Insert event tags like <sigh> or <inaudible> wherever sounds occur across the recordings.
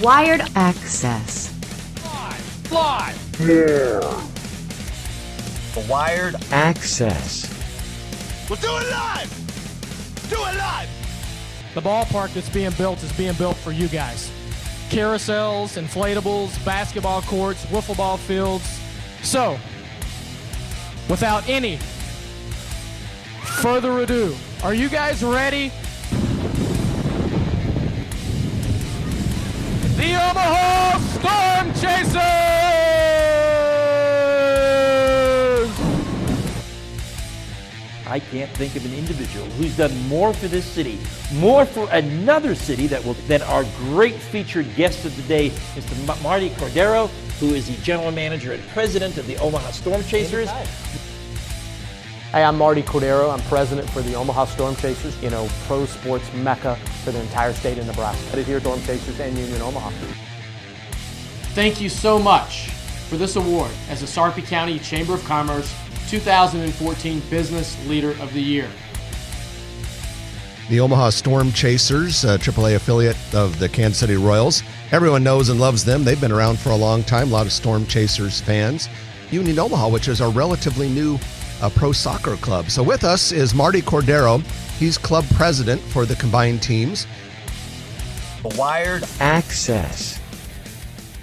Wired Access. Fly! The Wired Access. We'll do it live! Do it live! The ballpark that's being built is being built for you guys. Carousels, inflatables, basketball courts, wiffle ball fields. So, without any further ado, are you guys ready? The Omaha Storm Chasers! I can't think of an individual who's done more for this city, more for another city that will than our great featured guest of the day, Mr. Marty Cordaro, who is the general manager and president of the Omaha Storm Chasers. Hey, I'm Marty Cordaro. I'm president for the Omaha Storm Chasers, you know, pro sports mecca for the entire state of Nebraska. It here, Storm Chasers and Union Omaha. Thank you so much for this award as the Sarpy County Chamber of Commerce 2014 Business Leader of the Year. The Omaha Storm Chasers, uh, a AAA affiliate of the Kansas City Royals. Everyone knows and loves them. They've been around for a long time. A lot of Storm Chasers fans. Union Omaha, which is a relatively new uh, pro soccer club. So with us is Marty Cordaro. He's club president for the combined teams. Wired Access.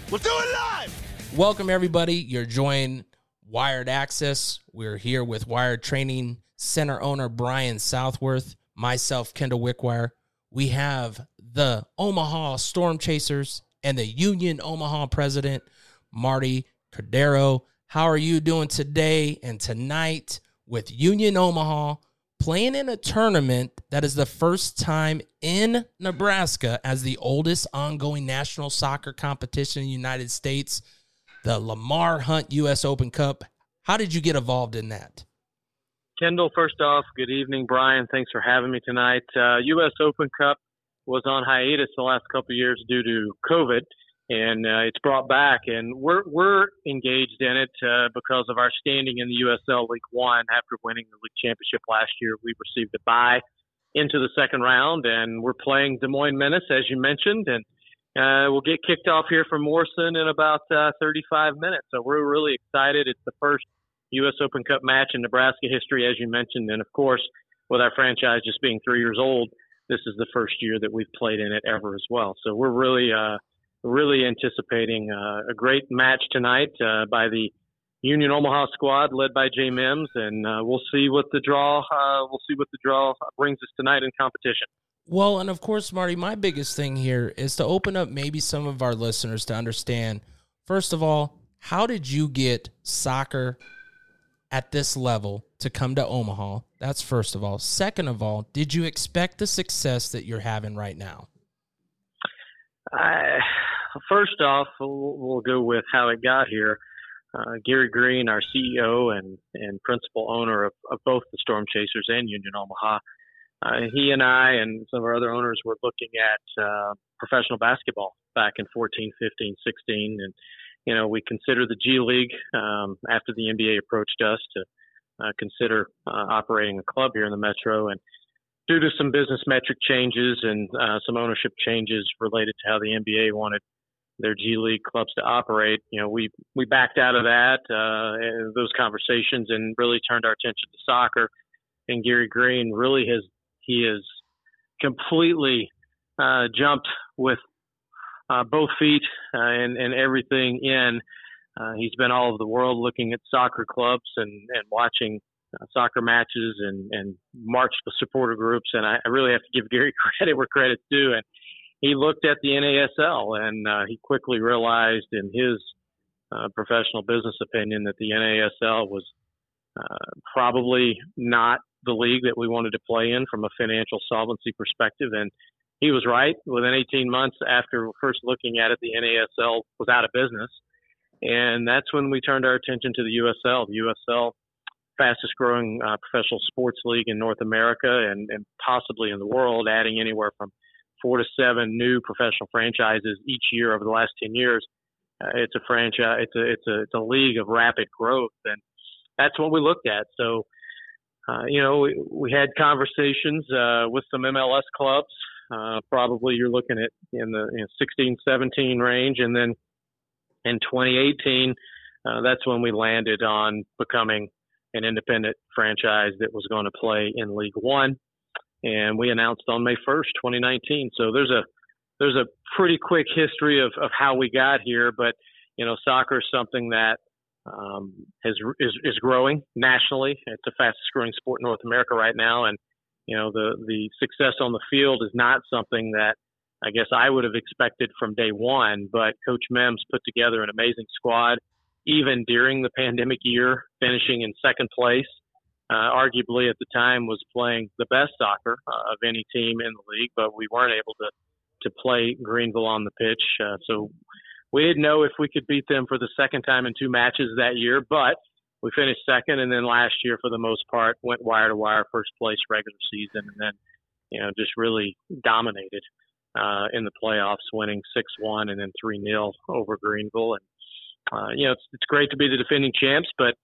We'll do it live! Welcome, everybody. You're joining Wired Access. We're here with Wired Training Center owner Brian Southworth, myself, Kendall Wickwire. We have the Omaha Storm Chasers and the Union Omaha president, Marty Cordaro. How are you doing today and tonight with Union Omaha playing in a tournament that is the first time in Nebraska as the oldest ongoing national soccer competition in the United States, the Lamar Hunt U.S. Open Cup? How did you get involved in that? Kendall, first off, good evening, Brian. Thanks for having me tonight. Uh, U.S. Open Cup was on hiatus the last couple years due to COVID, and uh, it's brought back, and we're we're engaged in it uh, because of our standing in the USL League One. After winning the league championship last year, we received a bye into the second round, and we're playing Des Moines Menace, as you mentioned, and uh, we'll get kicked off here from Morrison in about uh, 35 minutes. So we're really excited. It's the first U.S. Open Cup match in Nebraska history, as you mentioned, and of course, with our franchise just being three years old, this is the first year that we've played in it ever as well. So we're really, uh, really anticipating uh, a great match tonight uh, by the Union Omaha squad led by Jay Mims, and uh, we'll see what the draw, uh, we'll see what the draw brings us tonight in competition. Well, and of course, Marty, my biggest thing here is to open up maybe some of our listeners to understand. First of all, how did you get soccer at this level to come to Omaha? That's first of all. Second of all, did you expect the success that you're having right now? I, first off, we'll, we'll go with how it got here. Uh, Gary Green, our CEO and, and principal owner of, of both the Storm Chasers and Union Omaha, uh, he and I and some of our other owners were looking at uh, professional basketball back in 14, 15, 16, and you know we considered the G League um, after the NBA approached us to uh, consider uh, operating a club here in the Metro, and due to some business metric changes and uh, some ownership changes related to how the NBA wanted their G League clubs to operate, you know we we backed out of that uh, those conversations and really turned our attention to soccer. And Gary Green really has he has completely uh, jumped with uh, both feet uh, and, and everything in. Uh, he's been all over the world looking at soccer clubs and, and watching uh, soccer matches and, and marched with supporter groups. And I, I really have to give Gary <laughs> credit where credit's due. And he looked at the NASL and uh, he quickly realized in his uh, professional business opinion that the NASL was uh, probably not the league that we wanted to play in from a financial solvency perspective. And he was right. Within 18 months after first looking at it, the NASL was out of business. And that's when we turned our attention to the USL. The USL, fastest growing uh, professional sports league in North America and, and possibly in the world, adding anywhere from four to seven new professional franchises each year over the last 10 years. Uh, it's a franchise. It's a it's a it's a league of rapid growth, and that's what we looked at. So uh, you know, we, we, had conversations uh, with some MLS clubs Uh, probably you're looking at in the you know, 16, 17 range, and then in 2018, uh, that's when we landed on becoming an independent franchise that was going to play in League One, and we announced on May 1st, 2019. So there's a there's a pretty quick history of, of how we got here, but you know, soccer is something that um, has is, is growing nationally. It's the fastest growing sport in North America right now, and you know the the success on the field is not something that I guess I would have expected from day one. But Coach Mims put together an amazing squad, even during the pandemic year, finishing in second place. Uh, arguably at the time was playing the best soccer uh, of any team in the league, but we weren't able to to play Greenville on the pitch. Uh, so we didn't know if we could beat them for the second time in two matches that year, but we finished second. And then last year, for the most part, went wire to wire, first place regular season, and then you know just really dominated uh, in the playoffs, winning six one and then three 0 over Greenville. And uh, you know it's it's great to be the defending champs, but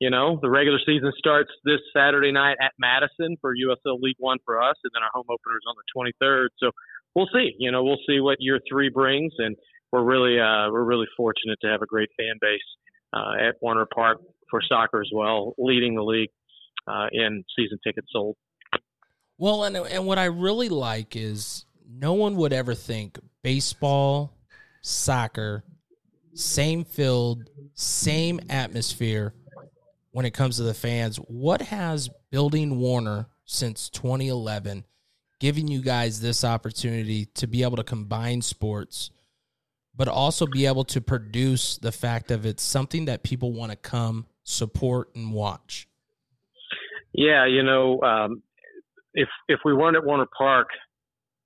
you know the regular season starts this Saturday night at Madison for USL League One for us, and then our home opener is on the 23rd. So we'll see. You know, we'll see what year three brings, and we're really uh, we're really fortunate to have a great fan base uh, at Werner Park for soccer as well, leading the league uh, in season tickets sold. Well, and and what I really like is no one would ever think baseball, soccer, same field, same atmosphere when it comes to the fans. What has building Werner since 2011 giving you guys this opportunity to be able to combine sports, but also be able to produce the fact of it's something that people want to come support and watch? Yeah, you know, um, if if we weren't at Werner Park,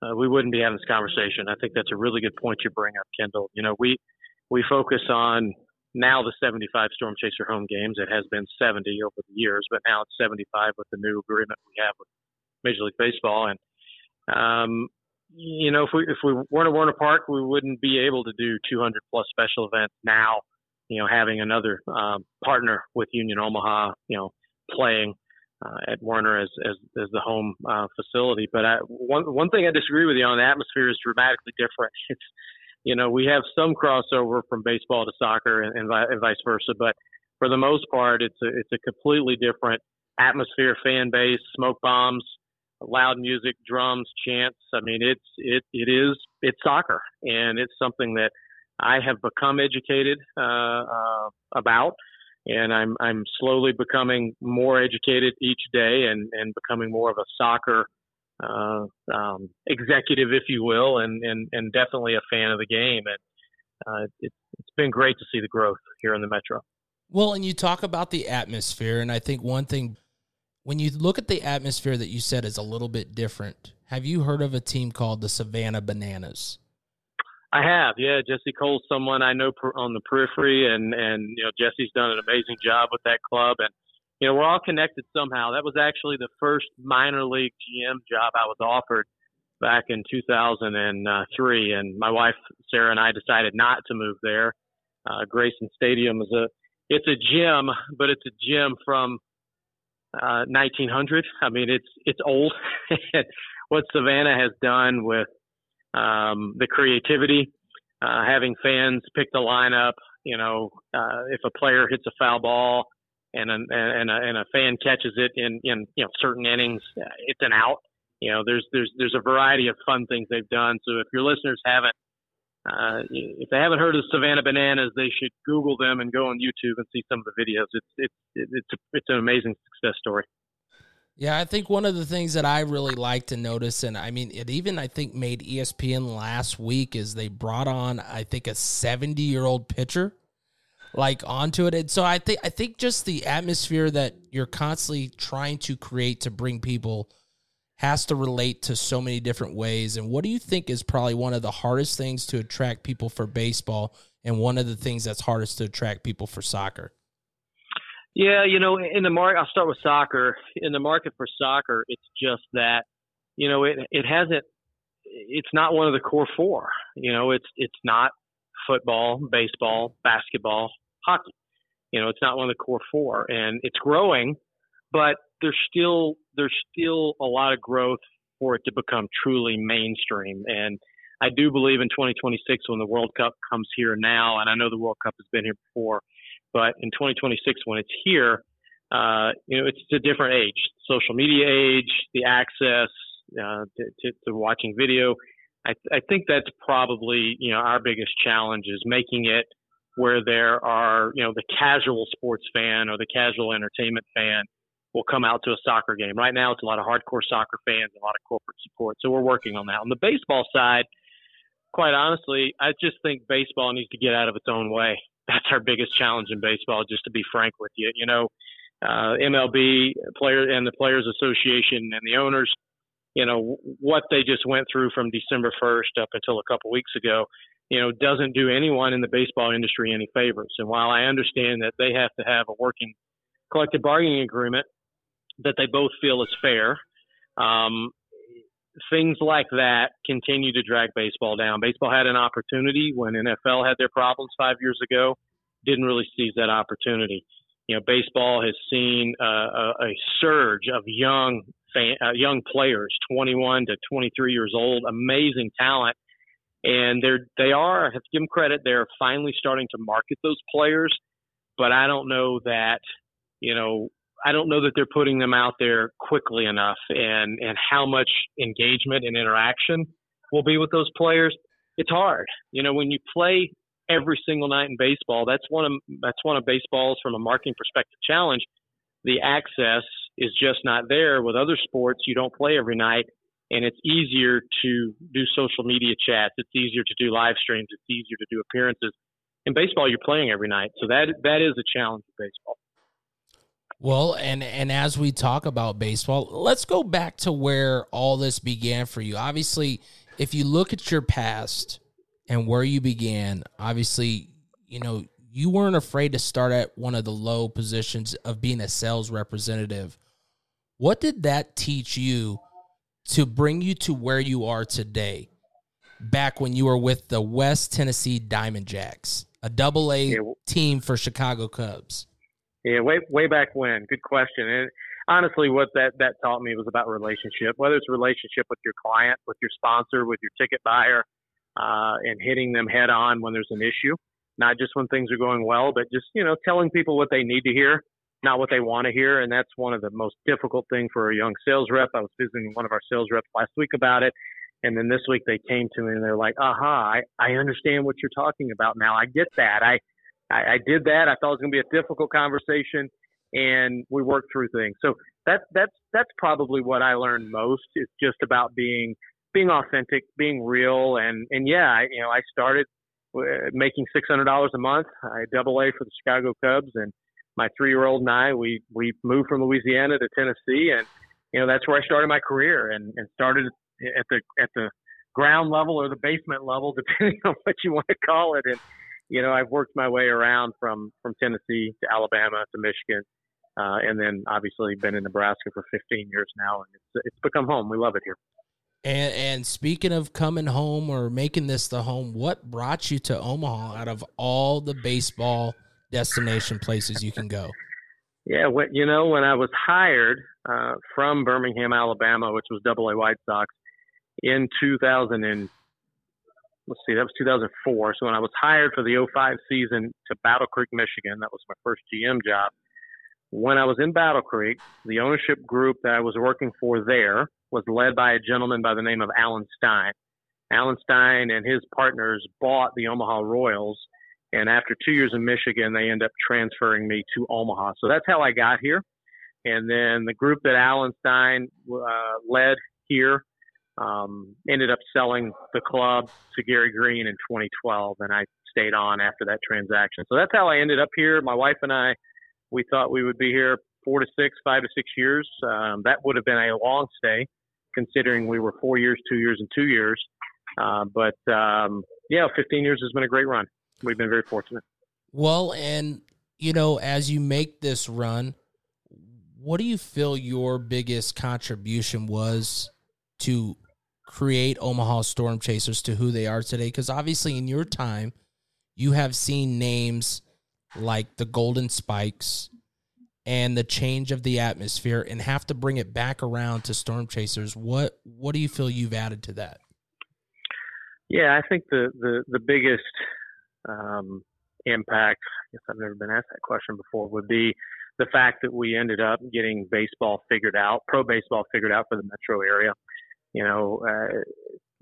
uh, we wouldn't be having this conversation. I think that's a really good point you bring up, Kendall. You know, we we focus on now the 75 Storm Chaser home games. It has been 70 over the years, but now it's 75 with the new agreement we have with Major League Baseball. And um, you know, if we if we weren't at Werner Park, we wouldn't be able to do 200 plus special events now. You know, having another um, partner with Union Omaha, you know, playing uh, at Werner as, as as the home uh, facility. But I, one one thing I disagree with you on, the atmosphere is dramatically different. <laughs> It's you know we have some crossover from baseball to soccer and, and, and vice versa, but for the most part, it's a it's a completely different atmosphere, fan base, smoke bombs loud music, drums, chants. I mean, it's it it is it's soccer, and it's something that I have become educated uh, uh, about, and I'm I'm slowly becoming more educated each day, and and becoming more of a soccer uh, um, executive, if you will, and and and definitely a fan of the game, and uh, it, it's been great to see the growth here in the metro. Well, and you talk about the atmosphere, and I think one thing when you look at the atmosphere that you said is a little bit different, have you heard of a team called the Savannah Bananas? I have, yeah. Jesse Cole's someone I know on the periphery, and and you know Jesse's done an amazing job with that club, and you know we're all connected somehow. That was actually the first minor league GM job I was offered back in 2003, and my wife Sarah and I decided not to move there. Uh, Grayson Stadium is a it's a gym, but it's a gym from uh, 1900. I mean, it's it's old. <laughs> what Savannah has done with um, the creativity, uh, having fans pick the lineup. You know, uh, if a player hits a foul ball and a, and a, and a fan catches it in in you know certain innings, it's an out. You know, there's there's there's a variety of fun things they've done. So if your listeners haven't uh, if they haven't heard of Savannah Bananas, they should Google them and go on YouTube and see some of the videos. It's it's it's a, it's an amazing success story. Yeah, I think one of the things that I really like to notice, and I mean, it even I think made ESPN last week is they brought on I think a seventy year old pitcher like onto it, and so I think I think just the atmosphere that you're constantly trying to create to bring people has to relate to so many different ways. And what do you think is probably one of the hardest things to attract people for baseball and one of the things that's hardest to attract people for soccer? Yeah, you know, in the market, I'll start with soccer. In the market for soccer, it's just that, you know, it it hasn't, it's not one of the core four. You know, it's it's not football, baseball, basketball, hockey. You know, it's not one of the core four, and it's growing, but there's still there's still a lot of growth for it to become truly mainstream. And I do believe in 2026 when the World Cup comes here now, and I know the World Cup has been here before, but in 2026 when it's here, uh, you know, it's a different age, social media age, the access uh, to, to, to watching video. I, I think that's probably you know our biggest challenge is making it where there are you know the casual sports fan or the casual entertainment fan will come out to a soccer game. Right now, it's a lot of hardcore soccer fans, a lot of corporate support. So we're working on that. On the baseball side, quite honestly, I just think baseball needs to get out of its own way. <laughs> That's our biggest challenge in baseball, just to be frank with you. You know, uh, MLB player and the Players Association and the owners, you know, what they just went through from December 1st up until a couple weeks ago, you know, doesn't do anyone in the baseball industry any favors. And while I understand that they have to have a working collective bargaining agreement that they both feel is fair, um, things like that continue to drag baseball down. Baseball had an opportunity when NFL had their problems five years ago, didn't really seize that opportunity. You know, baseball has seen uh, a, a surge of young fan, uh, young players, 21 to 23 years old, amazing talent, and they're they are. I have to give them credit. They're finally starting to market those players, but I don't know that you know I don't know that they're putting them out there quickly enough, and and how much engagement and interaction will be with those players. It's hard, you know, when you play every single night in baseball. That's one of that's one of baseball's from a marketing perspective challenge. The access is just not there. With other sports, you don't play every night, and it's easier to do social media chats. It's easier to do live streams. It's easier to do appearances. In baseball, you're playing every night, so that that is a challenge for baseball. Well, and and as we talk about baseball, let's go back to where all this began for you. Obviously, if you look at your past and where you began, obviously, you know, you weren't afraid to start at one of the low positions of being a sales representative. What did that teach you to bring you to where you are today? Back when you were with the West Tennessee Diamond Jaxx, a double A yeah. team for Chicago Cubs. Yeah, way way back when. Good question. And honestly, what that that taught me was about relationship. Whether it's a relationship with your client, with your sponsor, with your ticket buyer, uh, and hitting them head on when there's an issue, not just when things are going well, but just you know telling people what they need to hear, not what they want to hear. And that's one of the most difficult thing for a young sales rep. I was visiting one of our sales reps last week about it. And then this week they came to me and they're like, aha, I, I understand what you're talking about now. I get that. I, I, I did that. I thought it was going to be a difficult conversation, and we worked through things. So that that's that's probably what I learned most. Is just about being being authentic, being real, and and yeah, I, you know, I started uh, making six hundred dollars a month. I double A for the Chicago Cubs, and my three year old and I we we moved from Louisiana to Tennessee, and you know that's where I started my career, and and started at the at the ground level or the basement level, <laughs> depending on what you want to call it, and you know, I've worked my way around from from Tennessee to Alabama to Michigan, uh, and then obviously been in Nebraska for 15 years now, and it's it's become home. We love it here. And and speaking of coming home or making this the home, what brought you to Omaha out of all the baseball destination places you can go? Yeah, when, you know, when I was hired uh, from Birmingham, Alabama, which was Double A White Sox, in 2000 and let's see, that was 2004. So when I was hired for the 05 season to Battle Creek, Michigan, that was my first GM job. When I was in Battle Creek, the ownership group that I was working for there was led by a gentleman by the name of Alan Stein. Alan Stein and his partners bought the Omaha Royals, and after two years in Michigan, they end up transferring me to Omaha. So that's how I got here. And then the group that Alan Stein uh, led here um, ended up selling the club to Gary Green in 2012, and I stayed on after that transaction. So that's how I ended up here. My wife and I, we thought we would be here four to six, five to six years. Um, that would have been a long stay, considering we were four years, two years, and two years. Uh, but um, yeah, 15 years has been a great run. We've been very fortunate. Well, and you know, as you make this run, what do you feel your biggest contribution was to create Omaha Storm Chasers to who they are today? Because obviously, in your time, you have seen names like the Golden Spikes and the change of the atmosphere and have to bring it back around to storm chasers what what do you feel you've added to that yeah i think the the, the biggest um, impact i guess i've never been asked that question before would be the fact that we ended up getting baseball figured out pro baseball figured out for the metro area. You know uh,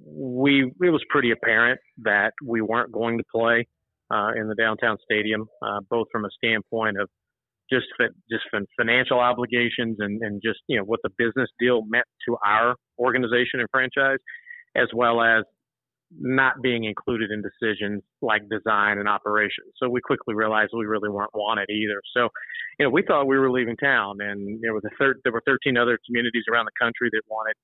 we it was pretty apparent that we weren't going to play uh, in the downtown stadium, uh, both from a standpoint of just just financial obligations and, and just you know what the business deal meant to our organization and franchise, as well as not being included in decisions like design and operations. So we quickly realized we really weren't wanted either. So, you know, we thought we were leaving town, and there was a third. There were 13 other communities around the country that wanted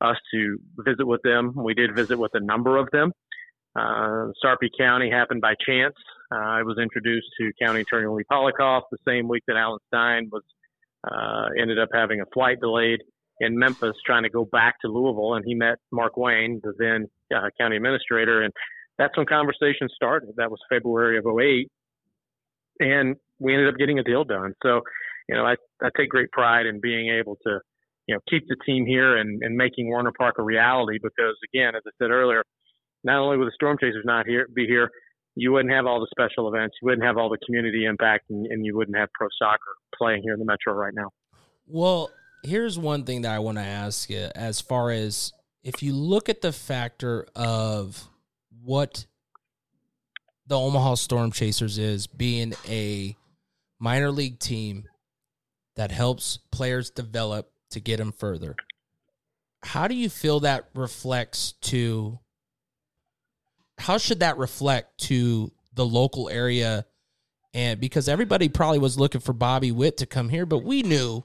us to visit with them. We did visit with a number of them. Uh, Sarpy County happened by chance. Uh, I was introduced to County Attorney Lee Polikov the same week that Alan Stein was uh, ended up having a flight delayed in Memphis, trying to go back to Louisville, and he met Mark Wayne, the then uh, county administrator, and that's when conversations started. That was February of 08, and we ended up getting a deal done. So, you know, I, I take great pride in being able to, you know, keep the team here and, and making Werner Park a reality because, again, as I said earlier, not only would the Storm Chasers not here be here, you wouldn't have all the special events, you wouldn't have all the community impact, and, and you wouldn't have pro soccer playing here in the Metro right now. Well, here's one thing that I want to ask you as far as if you look at the factor of what the Omaha Storm Chasers is being a minor league team that helps players develop to get them further. How do you feel that reflects to how should that reflect to the local area? And because everybody probably was looking for Bobby Witt to come here, but we knew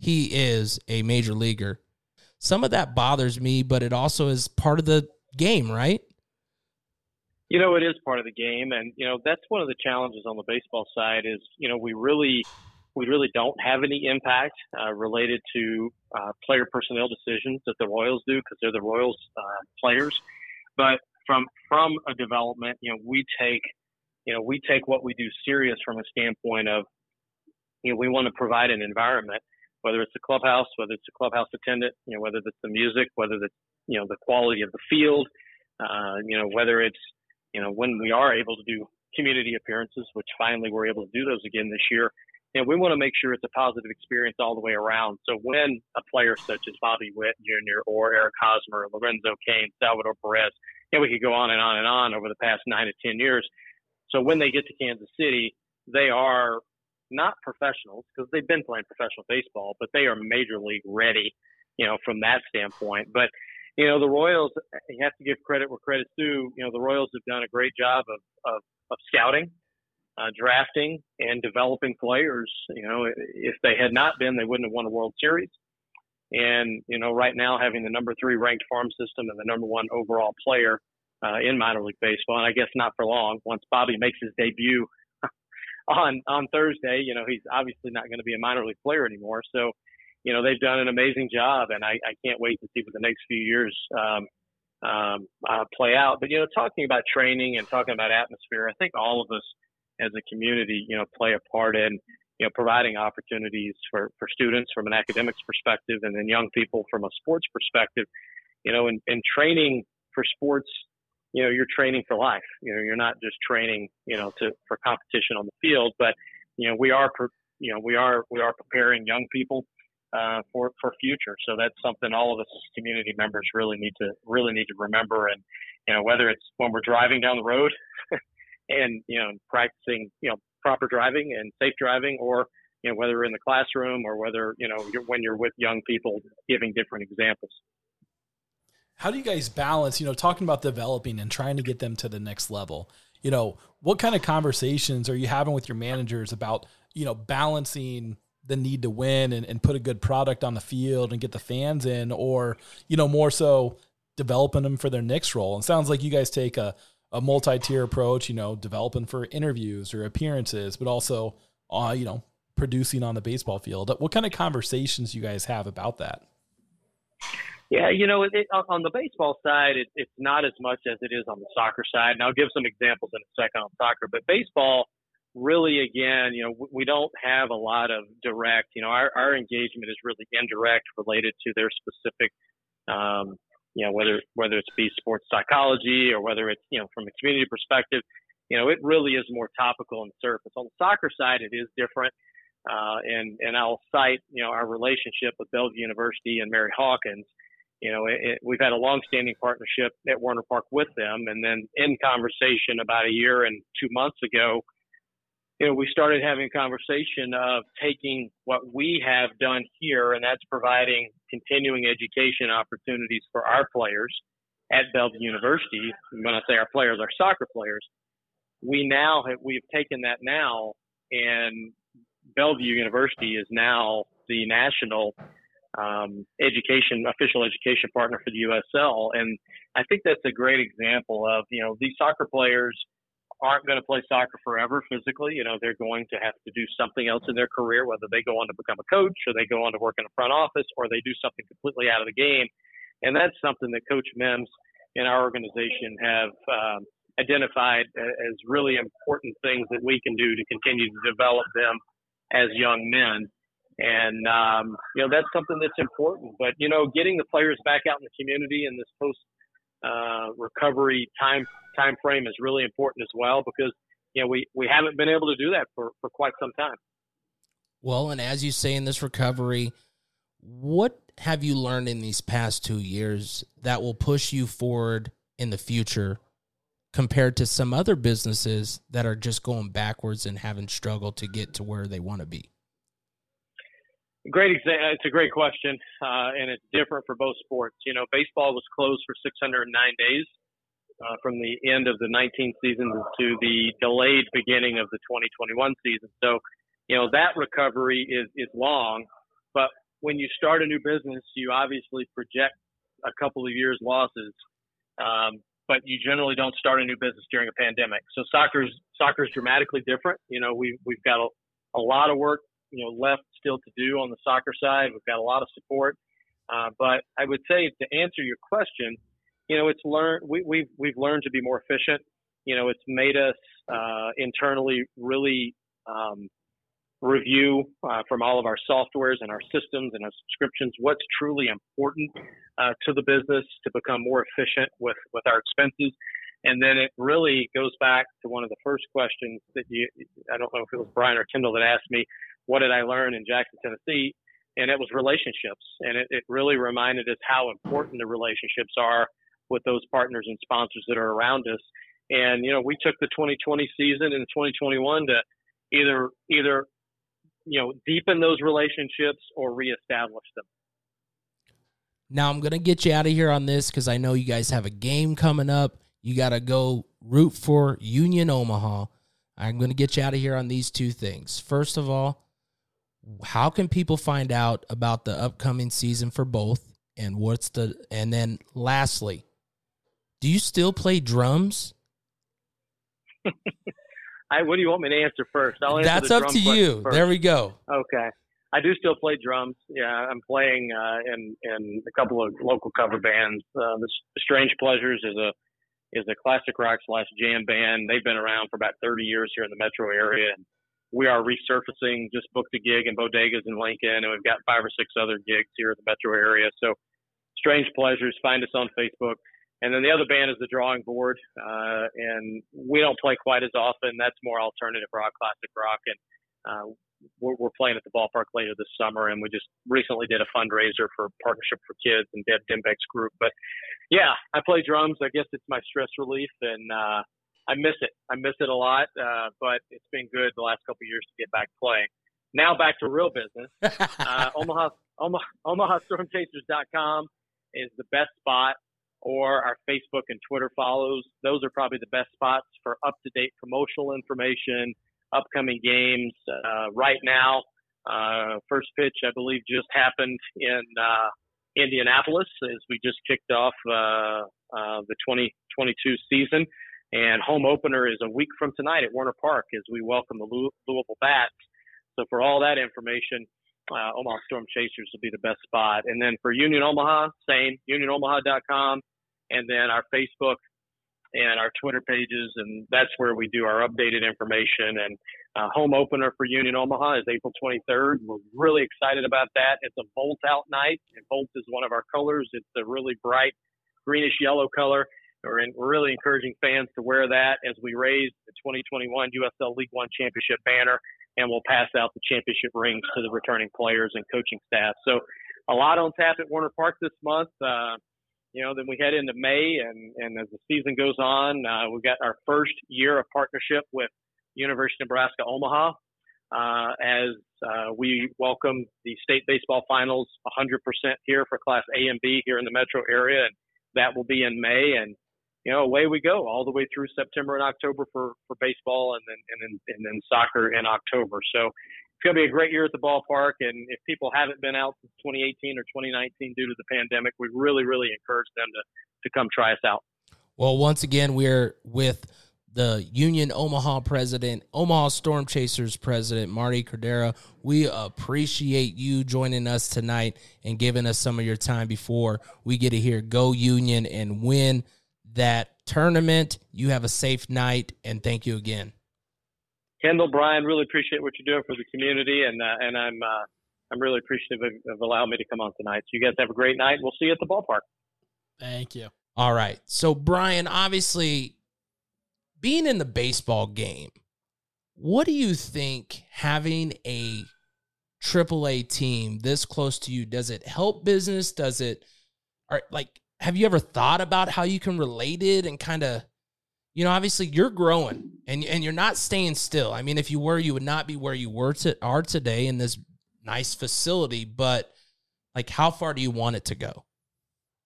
he is a major leaguer. Some of that bothers me, but it also is part of the game, right? You know, it is part of the game, and you know that's one of the challenges on the baseball side is you know we really we really don't have any impact uh, related to uh, player personnel decisions that the Royals do because they're the Royals uh, players. But from from a development, you know, we take you know we take what we do serious from a standpoint of you know we want to provide an environment, whether it's the clubhouse, whether it's the clubhouse attendant, you know, whether it's the music, whether it's you know the quality of the field, uh, you know, whether it's you know when we are able to do community appearances, which finally we're able to do those again this year. And we want to make sure it's a positive experience all the way around. So when a player such as Bobby Witt Jr. or Eric Hosmer, Lorenzo Cain, Salvador Perez, and we could go on and on and on over the past nine to 10 years. So when they get to Kansas City, they are not professionals because they've been playing professional baseball, but they are major league ready, you know, from that standpoint. But, you know, the Royals, you have to give credit where credit's due. You know, the Royals have done a great job of, of, of scouting, uh, drafting, and developing players. You know, if they had not been, they wouldn't have won a World Series. And, you know, right now having the number three ranked farm system and the number one overall player uh, in minor league baseball, and I guess not for long. Once Bobby makes his debut on on Thursday, you know, he's obviously not going to be a minor league player anymore. So, you know, they've done an amazing job, and I, I can't wait to see what the next few years um, um, uh, play out. But you know, talking about training and talking about atmosphere, I think all of us as a community, you know, play a part in you know, providing opportunities for, for students from an academics perspective and then young people from a sports perspective, you know, in, and training for sports, you know, you're training for life. You know, you're not just training, you know, to, for competition on the field, but, you know, we are, you know, we are, we are preparing young people, uh, for, for future. So that's something all of us as community members really need to, really need to remember. And, you know, whether it's when we're driving down the road <laughs> and, you know, practicing, you know, proper driving and safe driving, or you know whether in the classroom or whether you know you're, when you're with young people, giving different examples. How do you guys balance, you know, talking about developing and trying to get them to the next level? You know, what kind of conversations are you having with your managers about, you know, balancing the need to win and, and put a good product on the field and get the fans in, or, you know, more so developing them for their next role? And sounds like you guys take a, a multi-tier approach, you know, developing for interviews or appearances, but also, uh, you know, producing on the baseball field. What kind of conversations you guys have about that? Yeah, you know, it, on the baseball side, it, it's not as much as it is on the soccer side. And I'll give some examples in a second on soccer. But baseball, really, again, you know, we don't have a lot of direct. You know, our our engagement is really indirect, related to their specific. Um, you know, whether whether it's be sports psychology or whether it's you know from a community perspective, you know, it really is more topical and surface. On the soccer side, it is different. Uh, and and I'll cite you know our relationship with Bellevue University and Mary Hawkins. You know, it, it, we've had a long-standing partnership at Werner Park with them, and then in conversation about a year and two months ago, you know, we started having a conversation of taking what we have done here, and that's providing continuing education opportunities for our players at Bellevue University. When I say our players, our soccer players, we now have we've taken that now and Bellevue University is now the national um, education official education partner for the USL, and I think that's a great example of you know these soccer players aren't going to play soccer forever physically. You know they're going to have to do something else in their career, whether they go on to become a coach or they go on to work in a front office or they do something completely out of the game, and that's something that Coach Mims and our organization have. Um, identified as really important things that we can do to continue to develop them as young men. And um, you know that's something that's important. But you know, getting the players back out in the community in this post uh, recovery time time frame is really important as well because you know we we haven't been able to do that for for quite some time. Well, and as you say in this recovery, what have you learned in these past two years that will push you forward in the future compared to some other businesses that are just going backwards and having struggled to get to where they want to be? Great, exa- it's a great question, uh, and it's different for both sports. You know, baseball was closed for 609 days uh, from the end of the 19th season to the delayed beginning of the 2021 season. So, you know, that recovery is is long, but when you start a new business, you obviously project a couple of years losses. Um, but you generally don't start a new business during a pandemic. So soccer's soccer's dramatically different. You know, we we've got a, a lot of work you know left still to do on the soccer side. We've got a lot of support, uh, but I would say to answer your question, you know, it's learned we, we've we've learned to be more efficient. You know, it's made us uh, internally really um, review uh, from all of our softwares and our systems and our subscriptions what's truly important uh, to the business to become more efficient with, with our expenses. And then it really goes back to one of the first questions that you, I don't know if it was Brian or Kendall that asked me, what did I learn in Jackson, Tennessee? And it was relationships. And it, it really reminded us how important the relationships are with those partners and sponsors that are around us. And, you know, we took the 2020 season and 2021 to either, either you know, deepen those relationships or reestablish them. Now I'm gonna get you out of here on this because I know you guys have a game coming up. You gotta go root for Union Omaha. I'm gonna get you out of here on these two things. First of all, how can people find out about the upcoming season for both? And what's the and then lastly, do you still play drums? <laughs> I, what do you want me to answer first? I'll answer That's up to you. First. There we go. Okay. I do still play drums. Yeah, I'm playing uh, in in a couple of local cover bands. Uh, the Strange Pleasures is a is a classic rock slash jam band. They've been around for about 30 years here in the metro area. And we are resurfacing. Just booked a gig in Bodegas in Lincoln, and we've got five or six other gigs here in the metro area. So, Strange Pleasures. Find us on Facebook. And then the other band is the Drawing Board, uh, and we don't play quite as often. That's more alternative rock, classic rock, and uh, we're, we're, playing at the ballpark later this summer. And we just recently did a fundraiser for Partnership for Kids and Deb Dimbeck's group. But yeah, I play drums. I guess it's my stress relief, and uh, I miss it. I miss it a lot, uh, but it's been good the last couple years to get back playing. Now back to real business. <laughs> Uh, Omaha, Omaha, OmahaStormChasers.com is the best spot or our Facebook and Twitter follows. Those are probably the best spots for up to date promotional information, upcoming games. Uh, right now, uh, first pitch, I believe, just happened in uh, Indianapolis as we just kicked off uh, uh, the 2022 season. And home opener is a week from tonight at Werner Park as we welcome the Louisville Bats. So for all that information, uh, Omaha Storm Chasers will be the best spot. And then for Union Omaha, same, unionomaha.com and then our Facebook and our Twitter pages, and that's where we do our updated information. And uh, home opener for Union Omaha is April 23rd. We're really excited about that. It's a Volt out night, and Volt is one of our colors. It's a really bright greenish yellow color. We're, in, we're really encouraging fans to wear that as we raise the 2021 USL League One championship banner, and we'll pass out the championship rings to the returning players and coaching staff. So, a lot on tap at Werner Park this month. Uh, you know, then we head into May, and, and as the season goes on, uh, we've got our first year of partnership with University of Nebraska Omaha uh, as uh, we welcome the state baseball finals 100% here for Class A and B here in the metro area, and that will be in May. And you know, away we go all the way through September and October for, for baseball, and then and then and then soccer in October. So it's going to be a great year at the ballpark. And if people haven't been out since 2018 or 2019 due to the pandemic, we really really encourage them to to come try us out. Well, once again, we're with the Union Omaha president, Omaha Storm Chasers president, Marty Cordaro. We appreciate you joining us tonight and giving us some of your time before we get to hear Go Union and win that tournament. You have a safe night, and thank you again. Kendall, Brian, really appreciate what you're doing for the community, and uh, and I'm uh, I'm really appreciative of, of allowing me to come on tonight. So you guys have a great night. We'll see you at the ballpark. Thank you. All right. So Brian, obviously being in the baseball game, what do you think having a AAA team this close to you does it help business? Does it are like have you ever thought about how you can relate it and kind of you know obviously you're growing and and you're not staying still. I mean if you were you would not be where you were to are today in this nice facility, but like how far do you want it to go?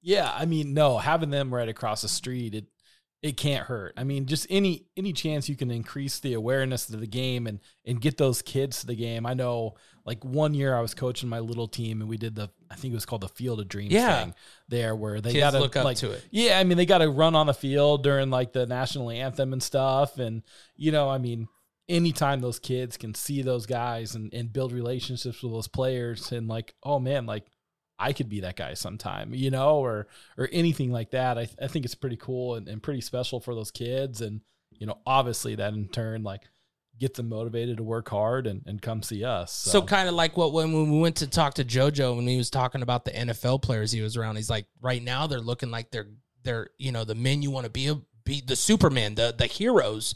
Yeah, I mean, no, having them right across the street, it it can't hurt. I mean, just any any chance you can increase the awareness of the game and and get those kids to the game. I know, like one year I was coaching my little team and we did the I think it was called the Field of Dreams Yeah. thing there where they got to look up like, to it. Yeah, I mean they got to run on the field during like the national anthem and stuff, and you know, I mean. Anytime those kids can see those guys and, and build relationships with those players and like, oh man, like I could be that guy sometime, you know, or or anything like that. I, I think it's pretty cool and, and pretty special for those kids. And, you know, obviously that in turn like gets them motivated to work hard and, and come see us. So, kind of like what when we went to talk to JoJo when he was talking about the NFL players he was around. He's like, right now they're looking like they're they're you know the men you want to be be the Superman, the the heroes.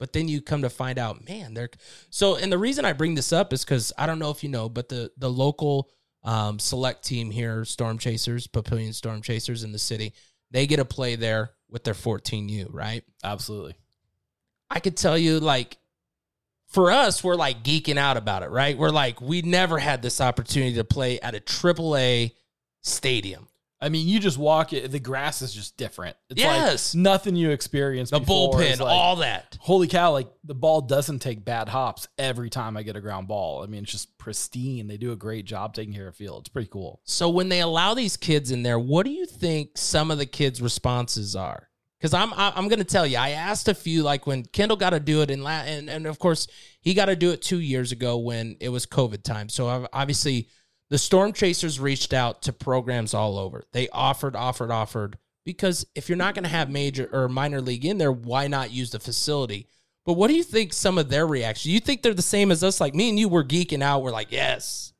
But then you come to find out, man, they're so. And the reason I bring this up is because I don't know if you know, but the the local um, select team here, Storm Chasers, Papillion Storm Chasers in the city, they get to play there with their 14U, right? Absolutely. I could tell you, like, for us, we're like geeking out about it, right? We're like, we never had this opportunity to play at a AAA stadium. I mean, you just walk it, the grass is just different. It's Yes. like nothing you experienced. The bullpen, like, all that. Holy cow, like the ball doesn't take bad hops every time I get a ground ball. I mean, it's just pristine. They do a great job taking care of field. It's pretty cool. So when they allow these kids in there, what do you think some of the kids' responses are? Because I'm I'm going to tell you, I asked a few like when Kendall got to do it in la- and and of course he got to do it two years ago when it was COVID time. So ob- obviously the Storm Chasers reached out to programs all over. They offered, offered, offered because if you're not going to have major or minor league in there, why not use the facility? But what do you think some of their reaction? You think they're the same as us? Like me and you were geeking out. We're like, yes.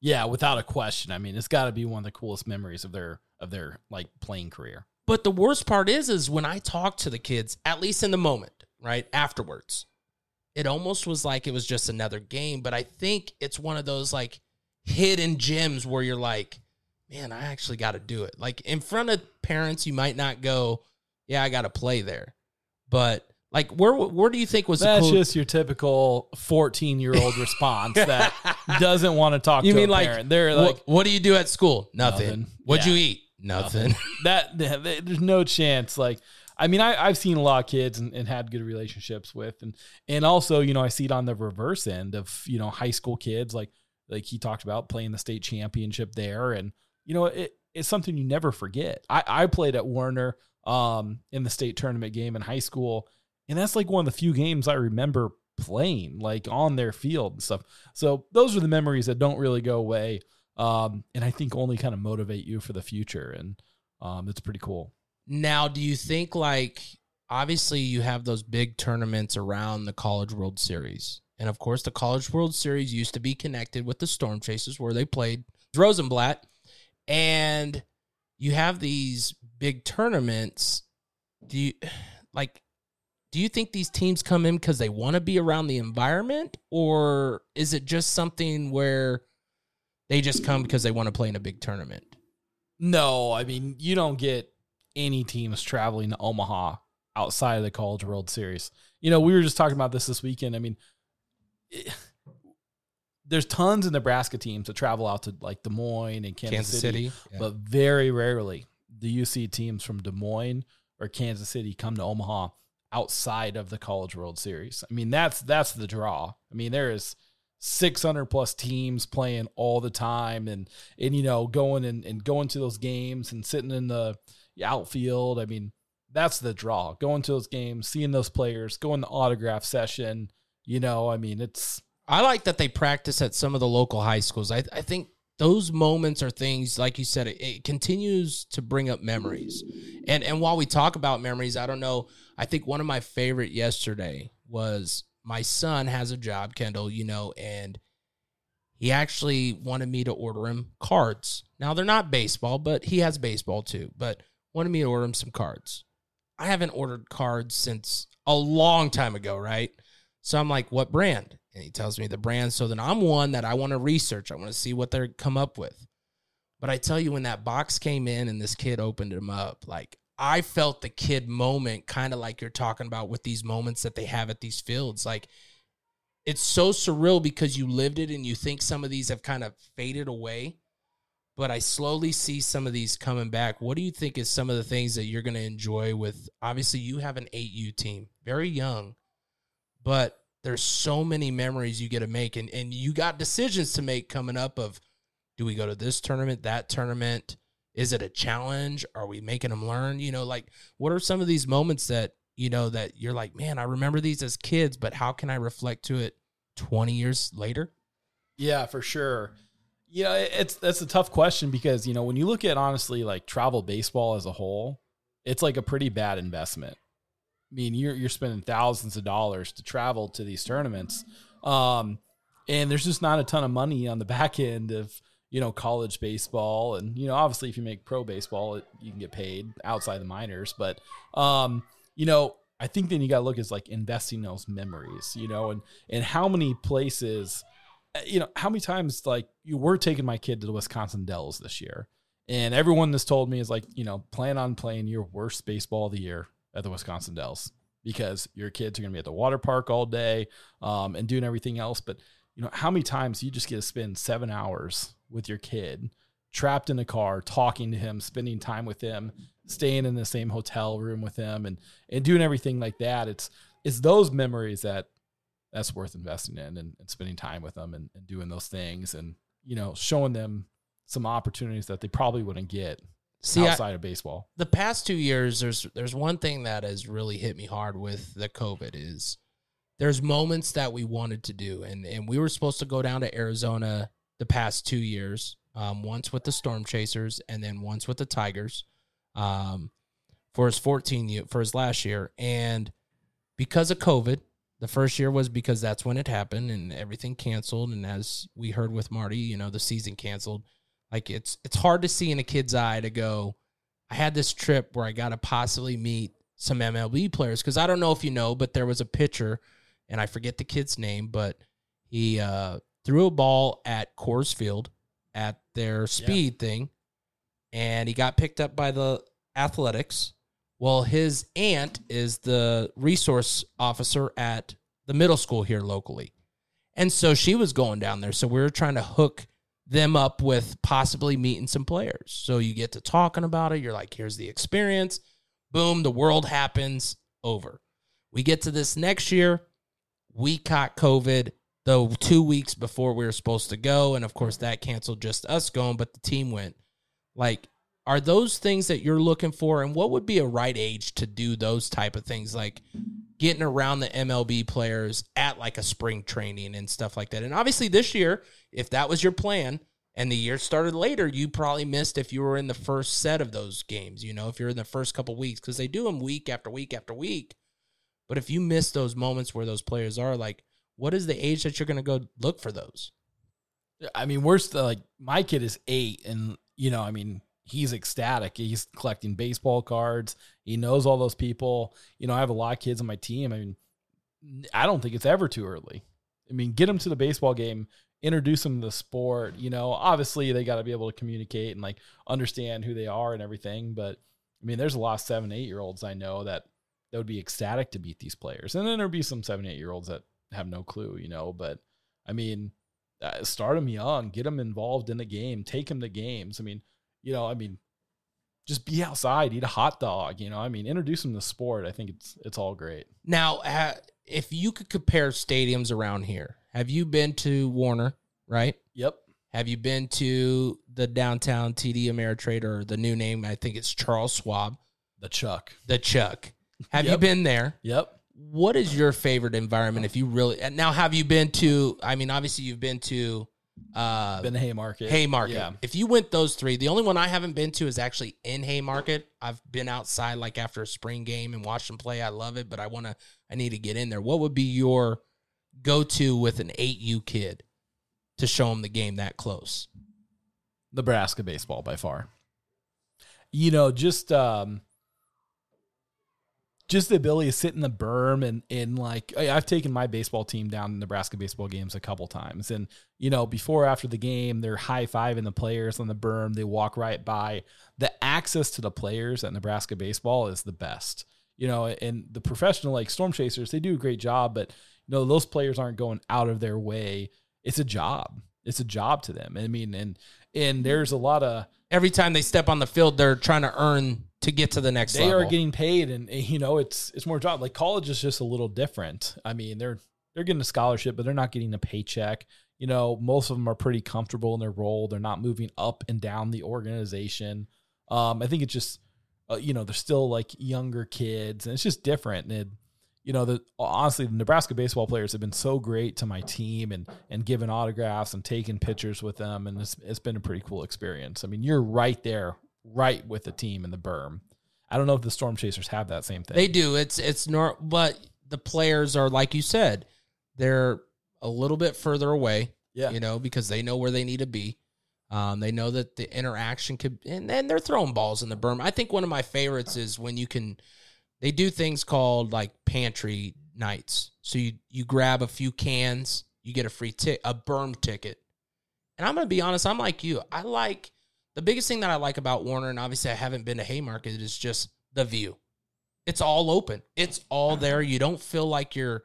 Yeah, without a question. I mean, it's got to be one of the coolest memories of their of their like playing career. But the worst part is, is when I talk to the kids, at least in the moment, right afterwards, it almost was like it was just another game. But I think it's one of those like hidden gems where you're like, man, I actually got to do it. Like in front of parents, you might not go, yeah, I got to play there. But like, where where do you think was That's the cool- just your typical 14 year old <laughs> response that doesn't want to talk You to mean like parent. They're like, what do you do at school? Nothing. Nothing. What'd Yeah. you eat? Nothing. <laughs> that, that- that- there's no chance. Like, I mean, I, I've seen a lot of kids and, and had good relationships with, and and also, you know, I see it on the reverse end of you know high school kids, like like he talked about playing the state championship there, and you know, it, it's something you never forget. I I played at Werner um in the state tournament game in high school, and that's like one of the few games I remember playing like on their field and stuff. So those are the memories that don't really go away. Um, and I think only kind of motivate you for the future. And um, it's pretty cool. Now, do you think like obviously you have those big tournaments around the College World Series. And of course, the College World Series used to be connected with the Storm Chasers where they played Rosenblatt. And you have these big tournaments. Do you like do you think these teams come in because they want to be around the environment or is it just something where they just come because they want to play in a big tournament? No, I mean, you don't get any teams traveling to Omaha outside of the College World Series. You know, we were just talking about this this weekend. I mean, it, there's tons of Nebraska teams that travel out to like Des Moines and Kansas, Kansas City, City, yeah. but very rarely do you see teams from Des Moines or Kansas City come to Omaha outside of the College World Series. I mean, that's that's the draw. I mean, there is 600 plus teams playing all the time and and you know going and, and going to those games and sitting in the outfield. I mean, that's the draw. Going to those games, seeing those players, going to autograph session. You know, I mean, it's I like that they practice at some of the local high schools. I, I think those moments are things, like you said, it, it continues to bring up memories. And and while we talk about memories, I don't know. I think one of my favorite yesterday was my son has a job, Kendall, you know, and he actually wanted me to order him cards. Now they're not baseball, but he has baseball too. But wanted me to order him some cards. I haven't ordered cards since a long time ago, right? So I'm like, what brand? And he tells me the brand. So then I'm one that I want to research. I want to see what they come up with. But I tell you, when that box came in and this kid opened them up, like I felt the kid moment, kind of like you're talking about with these moments that they have at these fields. Like it's so surreal because you lived it and you think some of these have kind of faded away. But I slowly see some of these coming back. What do you think is some of the things that you're going to enjoy with? Obviously, you have an 8U team, very young, but there's so many memories you get to make and, and you got decisions to make coming up of do we go to this tournament that tournament is it a challenge are we making them learn you know like what are some of these moments that you know that you're like man i remember these as kids but how can i reflect to it 20 years later Yeah, for sure. Yeah, it's that's a tough question because you know when you look at honestly like travel baseball as a whole, it's like a pretty bad investment. I mean, you're you're spending thousands of dollars to travel to these tournaments, um, and there's just not a ton of money on the <laughs> back end of you know college baseball, and you know obviously if you make pro baseball, it, you can get paid outside the minors, but um, you know I think then you got to look as like investing those memories, you know, and and how many places you know, how many times like you were taking my kid to the Wisconsin Dells this year, and everyone that's told me is like, you know, plan on playing your worst baseball of the year at the Wisconsin Dells because your kids are going to be at the water park all day um, and doing everything else. But you know, how many times you just get to spend seven hours with your kid, trapped in a car, talking to him, spending time with him, staying in the same hotel room with him, and and doing everything like that. It's it's those memories that that's worth investing in and, and spending time with them and, and doing those things and you know showing them some opportunities that they probably wouldn't get See, I- outside of baseball. the past two years there's there's one thing that has really hit me hard with the covid is there's moments that we wanted to do and and we were supposed to go down to arizona the past two years um, once with the storm chasers and then once with the tigers um, for his 14 year for his last year. And because of covid the first year was because that's when it happened and everything canceled. And as we heard with marty you know the season canceled like it's it's hard to see in a kid's eye to go I had this trip where I got to possibly meet some MLB players because I don't know if you know, but there was a pitcher, and I forget the kid's name, but he uh, threw a ball at Coors Field at their speed thing, and he got picked up by the Athletics. Well, his aunt is the resource officer at the middle school here locally, and so she was going down there. So we were trying to hook them up with possibly meeting some players. So you get to talking about it. You're like, here's the experience. Boom, the world happens. Over. We get to this next year. We caught COVID the two weeks before we were supposed to go. And of course, that canceled just us going, but the team went. Like, are those things that you're looking for? And what would be a right age to do those type of things? Like, getting around the MLB players at like a spring training and stuff like that. And obviously this year, if that was your plan, and the year started later, you probably missed if you were in the first set of those games, you know, if you're in the first couple weeks, because they do them week after week after week. But if you miss those moments where those players are, like, what is the age that you're going to go look for those? I mean, we're like my kid is eight, and you know, I mean, he's ecstatic. He's collecting baseball cards. He knows all those people. You know, I have a lot of kids on my team. I mean, I don't think it's ever too early. I mean, get them to the baseball game, introduce them to the sport. You know, obviously they got to be able to communicate and like understand who they are and everything. But I mean, there's a lot of seven, eight year olds I know that that would be ecstatic to beat these players, and then there'd be some seven, eight year olds that have no clue. You know, but I mean, uh, start them young, get them involved in the game, take them to games. I mean, you know, I mean, just be outside, eat a hot dog. You know, I mean, introduce them to sport. I think it's it's all great. Now, uh, if you could compare stadiums around here, have you been to Werner? Right. Yep. Have you been to the downtown TD Ameritrade or the new name? I think it's Charles Schwab. The Chuck. The Chuck. Have you been there? Yep. What is your favorite environment? If you really now, have you been to? I mean, obviously, you've been to. Uh, Been to Haymarket. Haymarket. Yeah. If you went those three, the only one I haven't been to is actually in Haymarket. I've been outside like after a spring game and watched them play. I love it, but I want to. I need to get in there. What would be your go-to with an eight U kid to show them the game that close? Nebraska baseball by far. You know, just um just the ability to sit in the berm and and like I've taken my baseball team down to Nebraska baseball games a couple times, and you know before or after the game they're high fiving the players on the berm. They walk right by. The access to the players at Nebraska baseball is the best. You know, and the professional like Storm Chasers, they do a great job, but you know those players aren't going out of their way. It's a job. It's a job to them. I mean, and and there's a lot of Every time they step on the field, they're trying to earn to get to the next level. they level. are getting paid and and, you know it's it's more job. Like college is just a little different. I mean they're they're getting a scholarship but they're not getting a paycheck. You know most of them are pretty comfortable in their role. They're not moving up and down the organization. Um i think it's just uh, you know they're still like younger kids and it's just different. And it, you know the honestly the nebraska baseball players have been so great to my team and and giving autographs and taking pictures with them and it's, it's been a pretty cool experience i mean you're right there right with the team in the berm I don't know if the Storm Chasers have that same thing. They do. It's it's nor but the players are like you said, they're a little bit further away. Yeah. You know, because they know where they need to be. Um, they know that the interaction could and then they're throwing balls in the berm. I think one of my favorites is when you can they do things called like pantry nights. So you you grab a few cans, you get a free tick a berm ticket. And I'm gonna be honest, I'm like you. I like the biggest thing that I like about Werner, and obviously I haven't been to Haymarket, is just the view. It's all open. It's all uh-huh. there. You don't feel like you're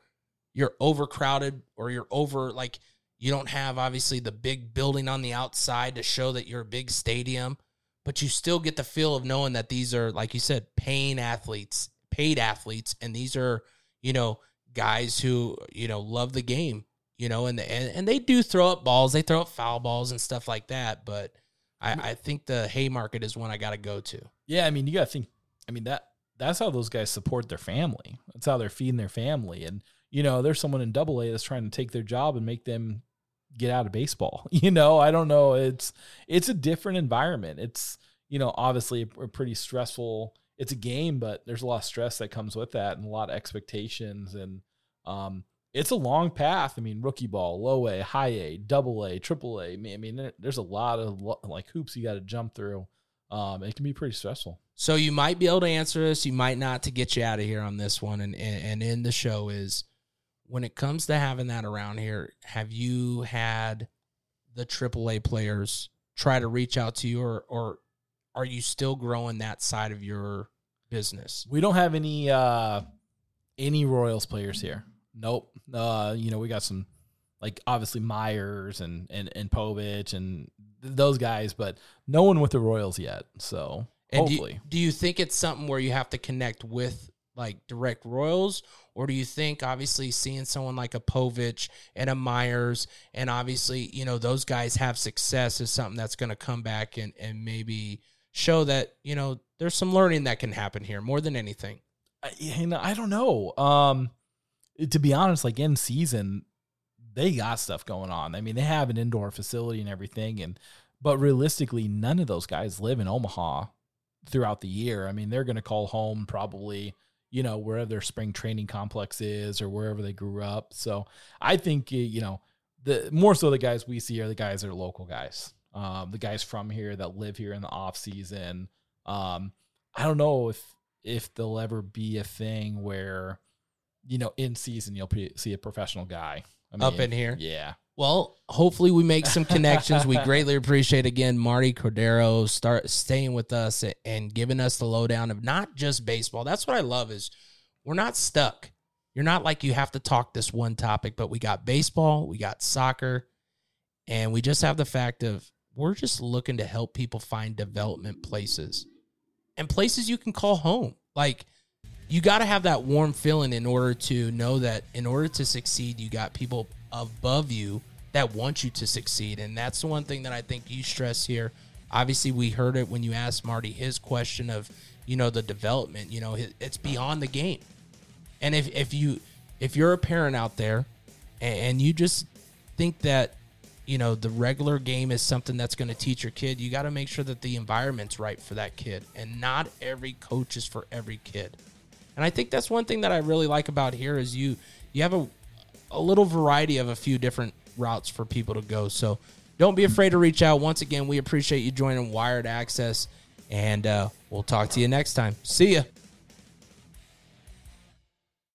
you're overcrowded or you're over like you don't have obviously the big building on the outside to show that you're a big stadium, but you still get the feel of knowing that these are like you said, paying athletes, paid athletes, and these are, you know, guys who, you know, love the game, you know, and and, and they do throw up balls, they throw up foul balls and stuff like that, but I, mm. I think the Haymarket is one I got to go to. Yeah, I mean, you got to think. I mean that that's how those guys support their family. That's how they're feeding their family. And you know, there's someone in Double A that's trying to take their job and make them get out of baseball. <laughs> You know, I don't know. It's it's a different environment. It's you know, obviously a, a pretty stressful. It's a game, but there's a lot of stress that comes with that, and a lot of expectations and um, it's a long path. I mean, rookie ball, low A, high A, double A, triple A. I mean, there's a lot of like hoops you got to jump through. Um, it can be pretty stressful. So you might be able to answer this, you might not to get you out of here on this one. And and, and in the show is when it comes to having that around here, have you had the AAA players try to reach out to you, or or are you still growing that side of your business? We don't have any uh any Royals players here. Nope. Uh, you know, we got some like obviously Myers and and and Povich and th- those guys, but no one with the Royals yet. So And do you- do you think it's something where you have to connect with like direct Royals, or do you think obviously seeing someone like a Povich and a Myers, and obviously you know those guys have success is something that's going to come back and and maybe show that you know there's some learning that can happen here more than anything. I, I don't know. Um, to be honest, like in season, they got stuff going on. I mean, they have an indoor facility and everything, and but realistically, none of those guys live in Omaha throughout the year. I mean, they're going to call home probably, you know, wherever their spring training complex is or wherever they grew up. So I think you know the more so the guys we see are the guys that are local guys, um, the guys from here that live here in the off season. Um, I don't know if if there'll ever be a thing where you know in season you'll see a professional guy I Up in here? Yeah. Well, hopefully we make some connections. we <laughs> greatly appreciate again Marty Cordaro start staying with us and giving us the lowdown of not just baseball. That's what I love is we're not stuck. You're not like you have to talk this one topic, but we got baseball, we got soccer, and we just have the fact of we're just looking to help people find development places and places you can call home. Like you got to have that warm feeling in order to know that in order to succeed, you got people above you that want you to succeed. And that's the one thing that I think you stress here. Obviously, we heard it when you asked Marty his question of, you know, the development. You know, it's beyond the game. And if if you if you're a parent out there and you just think that you know the regular game is something that's going to teach your kid you got to make sure that the environment's right for that kid and not every coach is for every kid and I think that's one thing that I really like about here is you you have a a little variety of a few different routes for people to go. So don't be afraid to reach out. Once again, we appreciate you joining Wired Access, and uh, we'll talk to you next time. See ya.